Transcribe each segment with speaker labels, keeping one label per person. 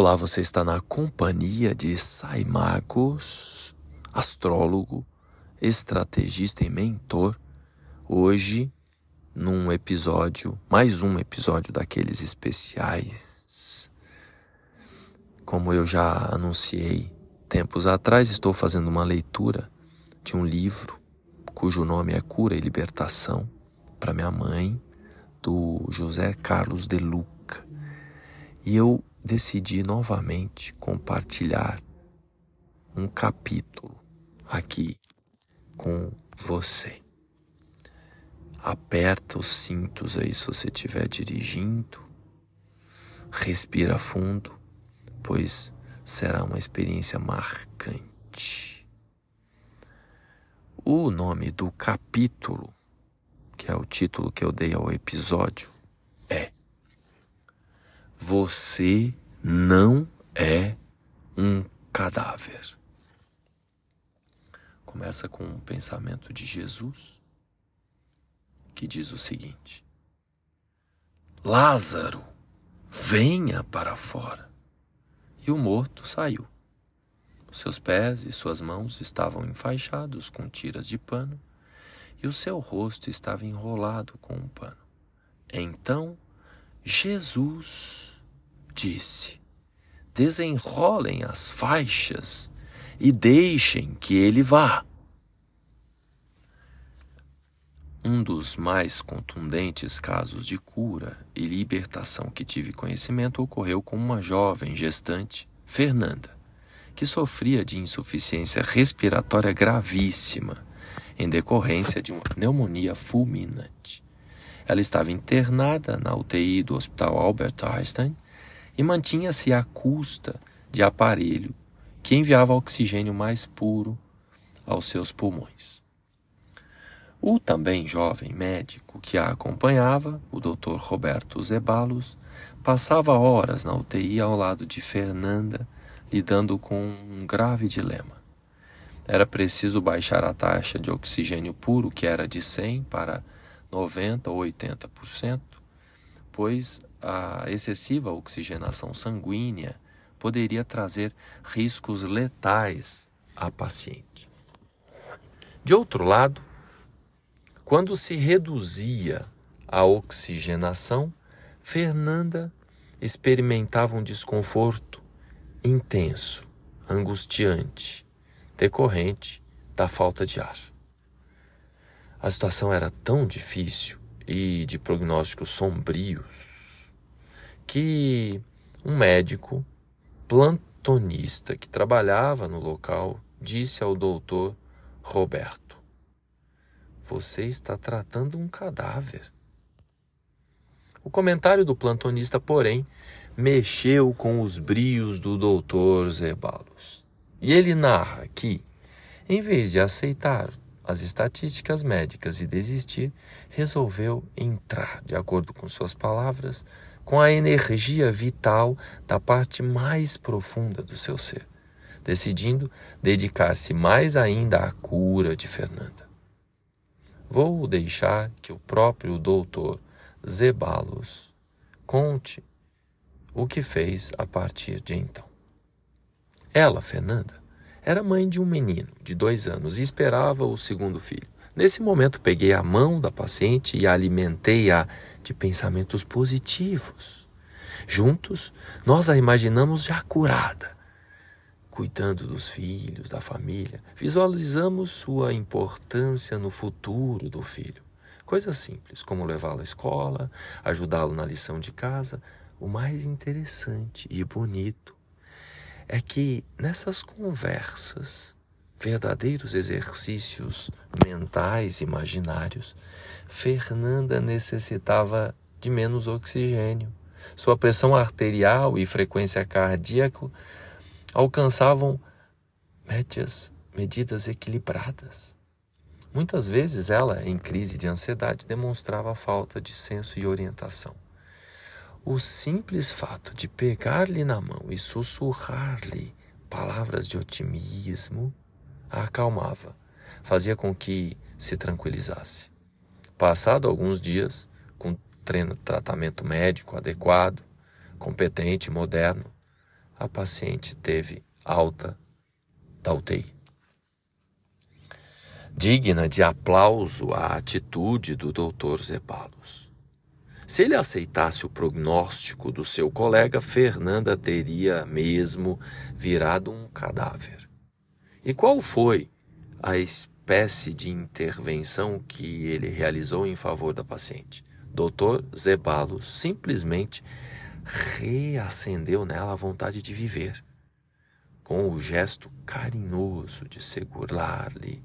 Speaker 1: Olá, você está na companhia de Saimagos, astrólogo, estrategista e mentor. Hoje, num episódio, mais um episódio daqueles especiais. Como eu já anunciei tempos atrás, estou fazendo uma leitura de um livro cujo nome é Cura e Libertação para minha mãe, do José Carlos de Luca. E eu decidi novamente compartilhar um capítulo aqui com você. Aperta os cintos aí se você estiver dirigindo. Respira fundo, pois será uma experiência marcante. O nome do capítulo, que é o título que eu dei ao episódio, é Você não é um cadáver. Começa com um pensamento de Jesus que diz o seguinte: Lázaro, venha para fora. E o morto saiu. Seus pés e suas mãos estavam enfaixados com tiras de pano e o seu rosto estava enrolado com um pano. Então Jesus disse: desenrolem as faixas e deixem que ele vá. Um dos mais contundentes casos de cura e libertação que tive conhecimento ocorreu com uma jovem gestante, Fernanda, que sofria de insuficiência respiratória gravíssima em decorrência de uma pneumonia fulminante. Ela estava internada na UTI do Hospital Albert Einstein e mantinha-se à custa de aparelho que enviava oxigênio mais puro aos seus pulmões. O também jovem médico que a acompanhava, o Dr. Roberto Zebalos, passava horas na UTI ao lado de Fernanda, lidando com um grave dilema. Era preciso baixar a taxa de oxigênio puro, que era de 100 para 90 ou 80%, pois a excessiva oxigenação sanguínea poderia trazer riscos letais à paciente. De outro lado, quando se reduzia a oxigenação, Fernanda experimentava um desconforto intenso, angustiante, decorrente da falta de ar. A situação era tão difícil e de prognósticos sombrios que um médico plantonista que trabalhava no local disse ao doutor Roberto: Você está tratando um cadáver. O comentário do plantonista, porém, mexeu com os brios do doutor Zebalos. E ele narra que, em vez de aceitar as estatísticas médicas e desistir, resolveu entrar, de acordo com suas palavras, com a energia vital da parte mais profunda do seu ser, decidindo dedicar-se mais ainda à cura de Fernanda. Vou deixar que o próprio doutor Zebalos conte o que fez a partir de então. Ela, Fernanda, era mãe de um menino de dois anos e esperava o segundo filho. Nesse momento, peguei a mão da paciente e alimentei-a de pensamentos positivos. Juntos, nós a imaginamos já curada, cuidando dos filhos, da família. Visualizamos sua importância no futuro do filho. Coisas simples, como levá-lo à escola, ajudá-lo na lição de casa. O mais interessante e bonito é que nessas conversas, verdadeiros exercícios mentais imaginários, Fernanda necessitava de menos oxigênio. Sua pressão arterial e frequência cardíaca alcançavam médias, medidas equilibradas. Muitas vezes ela, em crise de ansiedade, demonstrava falta de senso e orientação. O simples fato de pegar-lhe na mão e sussurrar-lhe palavras de otimismo a acalmava, fazia com que se tranquilizasse. Passado alguns dias, com treino, tratamento médico adequado, competente, moderno, a paciente teve alta da UTI. Digna de aplauso a atitude do Dr. Zebalos. Se ele aceitasse o prognóstico do seu colega, Fernanda teria mesmo virado um cadáver. E qual foi a espécie de intervenção que ele realizou em favor da paciente? Dr. Zebalos simplesmente reacendeu nela a vontade de viver, com o gesto carinhoso de segurar-lhe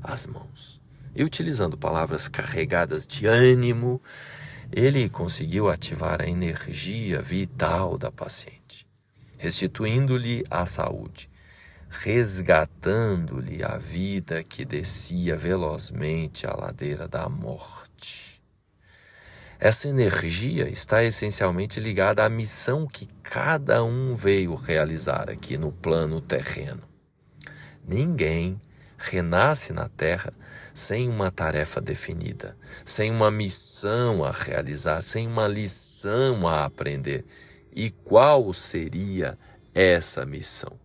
Speaker 1: as mãos. E utilizando palavras carregadas de ânimo, ele conseguiu ativar a energia vital da paciente, restituindo-lhe a saúde, resgatando-lhe a vida que descia velozmente a ladeira da morte. Essa energia está essencialmente ligada à missão que cada um veio realizar aqui no plano terreno. Ninguém renasce na Terra sem uma tarefa definida, sem uma missão a realizar, sem uma lição a aprender. E qual seria essa missão?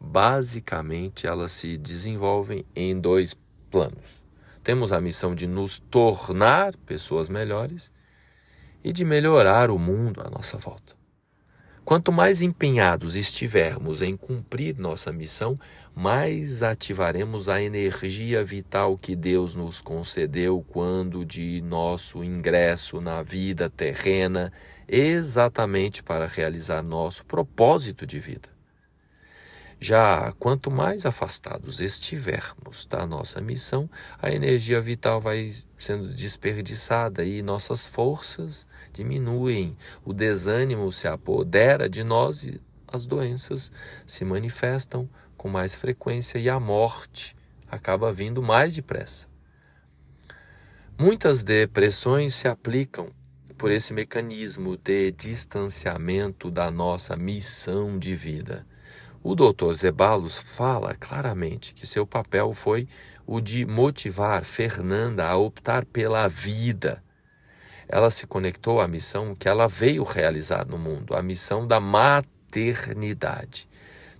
Speaker 1: Basicamente, elas se desenvolvem em dois planos. Temos a missão de nos tornar pessoas melhores e de melhorar o mundo à nossa volta. Quanto mais empenhados estivermos em cumprir nossa missão, mais ativaremos a energia vital que Deus nos concedeu quando de nosso ingresso na vida terrena, exatamente para realizar nosso propósito de vida. Já quanto mais afastados estivermos da nossa missão, a energia vital vai sendo desperdiçada e nossas forças diminuem, o desânimo se apodera de nós e as doenças se manifestam com mais frequência e a morte acaba vindo mais depressa. Muitas depressões se aplicam por esse mecanismo de distanciamento da nossa missão de vida. O doutor Zebalos fala claramente que seu papel foi o de motivar Fernanda a optar pela vida. Ela se conectou à missão que ela veio realizar no mundo, a missão da maternidade.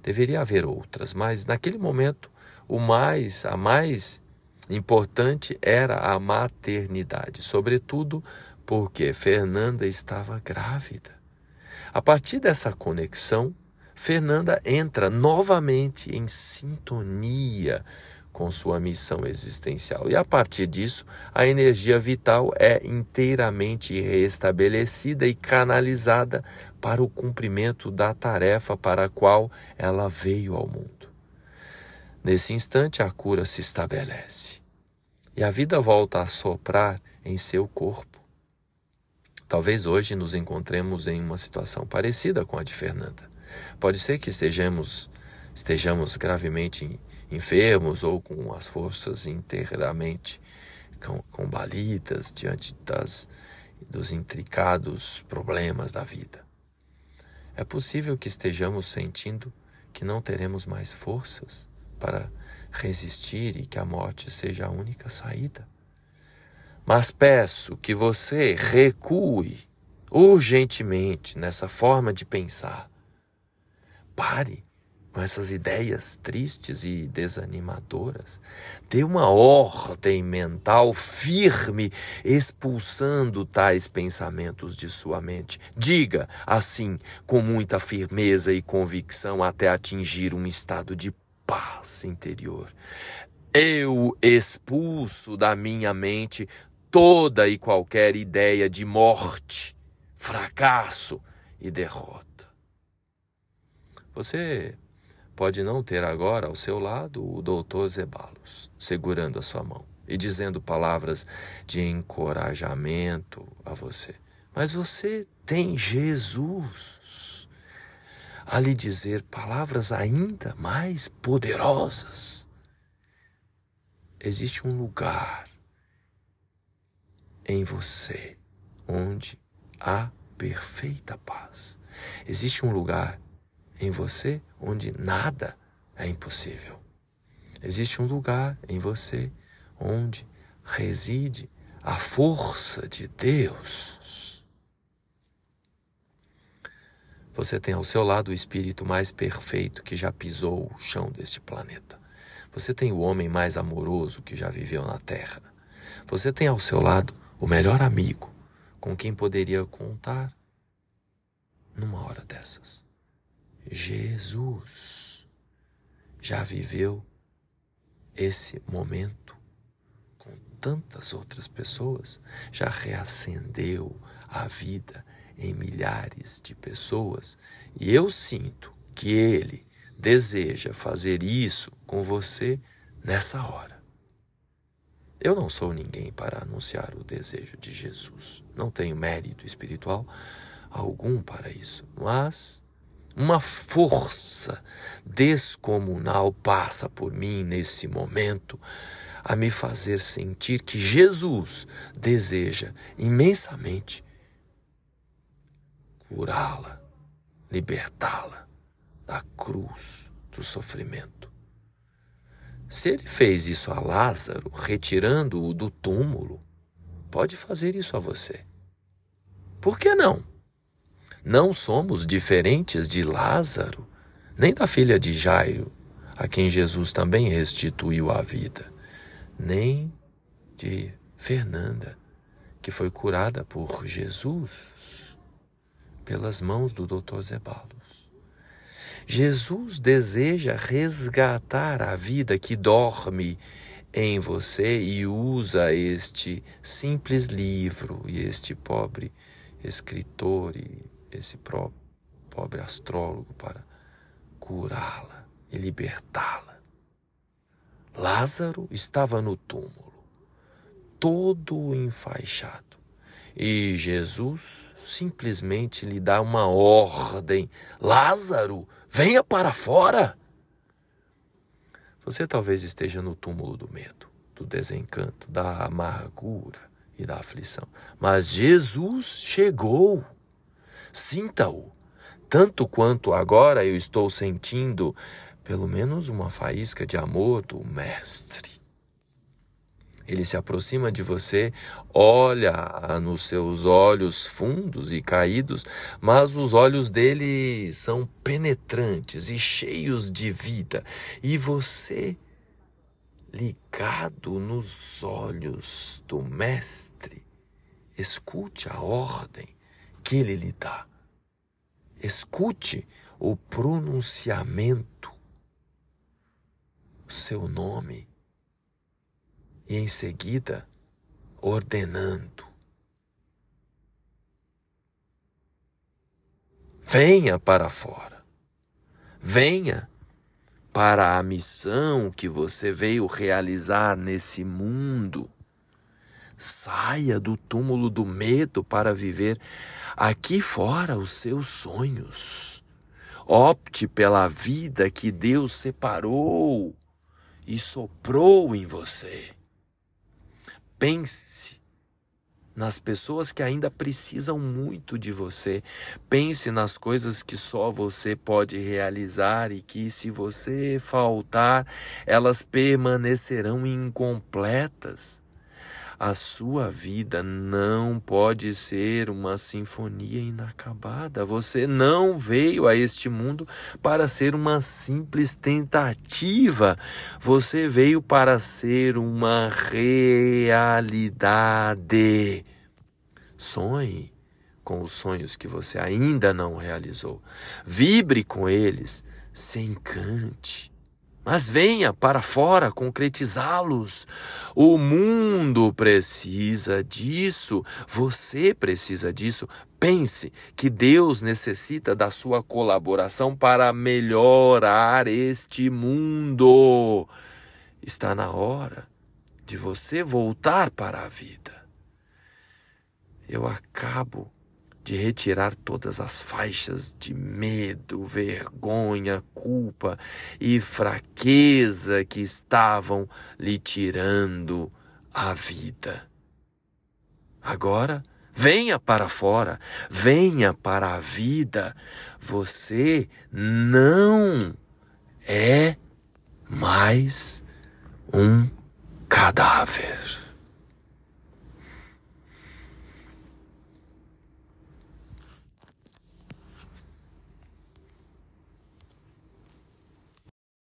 Speaker 1: Deveria haver outras, mas naquele momento o mais, a mais importante era a maternidade, sobretudo porque Fernanda estava grávida. A partir dessa conexão, Fernanda entra novamente em sintonia com sua missão existencial. E a partir disso, a energia vital é inteiramente restabelecida e canalizada para o cumprimento da tarefa para a qual ela veio ao mundo. Nesse instante, a cura se estabelece e a vida volta a soprar em seu corpo. Talvez hoje nos encontremos em uma situação parecida com a de Fernanda. Pode ser que estejamos, estejamos gravemente enfermos ou com as forças inteiramente combalidas diante das, dos intricados problemas da vida. É possível que estejamos sentindo que não teremos mais forças para resistir e que a morte seja a única saída. Mas peço que você recue urgentemente nessa forma de pensar Pare com essas ideias tristes e desanimadoras. Dê uma ordem mental firme, expulsando tais pensamentos de sua mente. Diga assim, com muita firmeza e convicção, até atingir um estado de paz interior. Eu expulso da minha mente toda e qualquer ideia de morte, fracasso e derrota. Você pode não ter agora ao seu lado o doutor Zebalos, segurando a sua mão e dizendo palavras de encorajamento a você. Mas você tem Jesus a lhe dizer palavras ainda mais poderosas. Existe um lugar em você onde há perfeita paz. Existe um lugar em você onde nada é impossível. Existe um lugar em você onde reside a força de Deus. Você tem ao seu lado o espírito mais perfeito que já pisou o chão deste planeta. Você tem o homem mais amoroso que já viveu na Terra. Você tem ao seu lado o melhor amigo com quem poderia contar numa hora dessas. Jesus já viveu esse momento com tantas outras pessoas, já reacendeu a vida em milhares de pessoas, e eu sinto que ele deseja fazer isso com você nessa hora. Eu não sou ninguém para anunciar o desejo de Jesus. Não tenho mérito espiritual algum para isso, mas uma força descomunal passa por mim nesse momento a me fazer sentir que Jesus deseja imensamente curá-la, libertá-la da cruz do sofrimento. Se ele fez isso a Lázaro, retirando-o do túmulo, pode fazer isso a você. Por que não? Não somos diferentes de Lázaro, nem da filha de Jairo, a quem Jesus também restituiu a vida, nem de Fernanda, que foi curada por Jesus pelas mãos do Dr. Zebalos. Jesus deseja resgatar a vida que dorme em você e usa este simples livro e este pobre escritor e esse pobre astrólogo para curá-la e libertá-la. Lázaro estava no túmulo, todo enfaixado, e Jesus simplesmente lhe dá uma ordem: Lázaro, venha para fora. Você talvez esteja no túmulo do medo, do desencanto, da amargura e da aflição, mas Jesus chegou. Sinta-o, tanto quanto agora eu estou sentindo pelo menos uma faísca de amor do Mestre. Ele se aproxima de você, olha nos seus olhos fundos e caídos, mas os olhos dele são penetrantes e cheios de vida, e você, ligado nos olhos do Mestre, escute a ordem que ele lhe dá. Escute o pronunciamento, seu nome, e em seguida ordenando. Venha para fora. Venha para a missão que você veio realizar nesse mundo. Saia do túmulo do medo para viver aqui fora os seus sonhos. Opte pela vida que Deus separou e soprou em você. Pense nas pessoas que ainda precisam muito de você. Pense nas coisas que só você pode realizar e que, se você faltar, elas permanecerão incompletas. A sua vida não pode ser uma sinfonia inacabada. Você não veio a este mundo para ser uma simples tentativa. Você veio para ser uma realidade. Sonhe com os sonhos que você ainda não realizou. Vibre com eles. Se encante mas venha para fora concretizá-los. O mundo precisa disso, você precisa disso. Pense que Deus necessita da sua colaboração para melhorar este mundo. Está na hora de você voltar para a vida. Eu acabo de retirar todas as faixas de medo, vergonha, culpa e fraqueza que estavam lhe tirando a vida. Agora, venha para fora, venha para a vida. Você não é mais um cadáver.